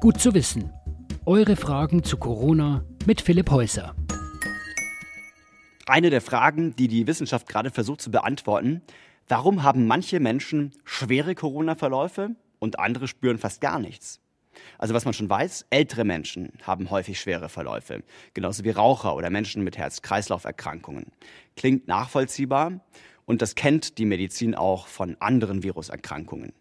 Gut zu wissen. Eure Fragen zu Corona mit Philipp Häuser. Eine der Fragen, die die Wissenschaft gerade versucht zu beantworten, warum haben manche Menschen schwere Corona-Verläufe und andere spüren fast gar nichts? Also was man schon weiß, ältere Menschen haben häufig schwere Verläufe, genauso wie Raucher oder Menschen mit Herz-Kreislauf-Erkrankungen. Klingt nachvollziehbar und das kennt die Medizin auch von anderen Viruserkrankungen.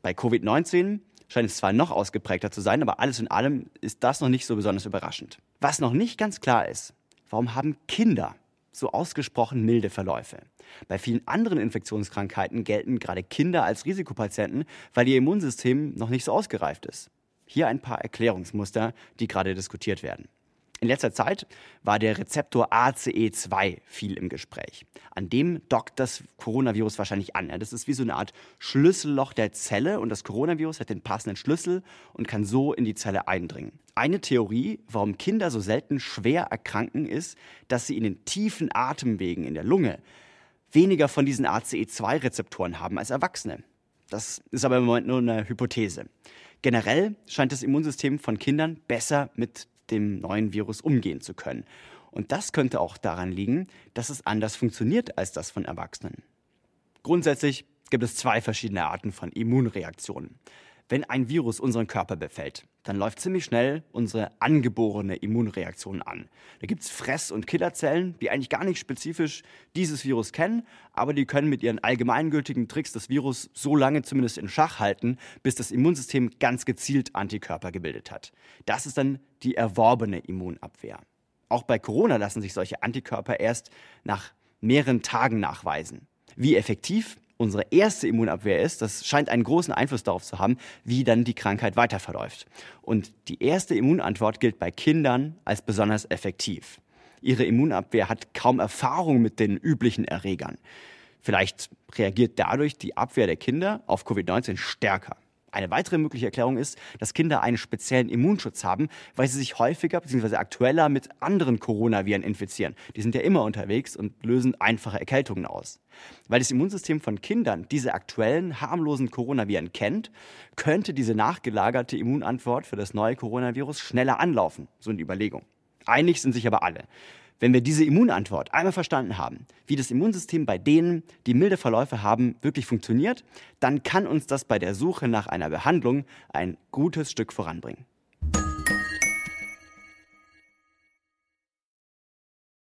Bei Covid-19 scheint es zwar noch ausgeprägter zu sein, aber alles in allem ist das noch nicht so besonders überraschend. Was noch nicht ganz klar ist, warum haben Kinder so ausgesprochen milde Verläufe? Bei vielen anderen Infektionskrankheiten gelten gerade Kinder als Risikopatienten, weil ihr Immunsystem noch nicht so ausgereift ist. Hier ein paar Erklärungsmuster, die gerade diskutiert werden. In letzter Zeit war der Rezeptor ACE2 viel im Gespräch. An dem dockt das Coronavirus wahrscheinlich an. Das ist wie so eine Art Schlüsselloch der Zelle und das Coronavirus hat den passenden Schlüssel und kann so in die Zelle eindringen. Eine Theorie, warum Kinder so selten schwer erkranken, ist, dass sie in den tiefen Atemwegen in der Lunge weniger von diesen ACE2-Rezeptoren haben als Erwachsene. Das ist aber im Moment nur eine Hypothese. Generell scheint das Immunsystem von Kindern besser mit dem neuen Virus umgehen zu können. Und das könnte auch daran liegen, dass es anders funktioniert als das von Erwachsenen. Grundsätzlich gibt es zwei verschiedene Arten von Immunreaktionen. Wenn ein Virus unseren Körper befällt, dann läuft ziemlich schnell unsere angeborene Immunreaktion an. Da gibt es Fress- und Killerzellen, die eigentlich gar nicht spezifisch dieses Virus kennen, aber die können mit ihren allgemeingültigen Tricks das Virus so lange zumindest in Schach halten, bis das Immunsystem ganz gezielt Antikörper gebildet hat. Das ist dann die erworbene Immunabwehr. Auch bei Corona lassen sich solche Antikörper erst nach mehreren Tagen nachweisen. Wie effektiv unsere erste Immunabwehr ist, das scheint einen großen Einfluss darauf zu haben, wie dann die Krankheit weiter verläuft. Und die erste Immunantwort gilt bei Kindern als besonders effektiv. Ihre Immunabwehr hat kaum Erfahrung mit den üblichen Erregern. Vielleicht reagiert dadurch die Abwehr der Kinder auf Covid-19 stärker. Eine weitere mögliche Erklärung ist, dass Kinder einen speziellen Immunschutz haben, weil sie sich häufiger bzw. aktueller mit anderen Coronaviren infizieren. Die sind ja immer unterwegs und lösen einfache Erkältungen aus. Weil das Immunsystem von Kindern diese aktuellen, harmlosen Coronaviren kennt, könnte diese nachgelagerte Immunantwort für das neue Coronavirus schneller anlaufen. So eine Überlegung. Einig sind sich aber alle. Wenn wir diese Immunantwort einmal verstanden haben, wie das Immunsystem bei denen, die milde Verläufe haben, wirklich funktioniert, dann kann uns das bei der Suche nach einer Behandlung ein gutes Stück voranbringen.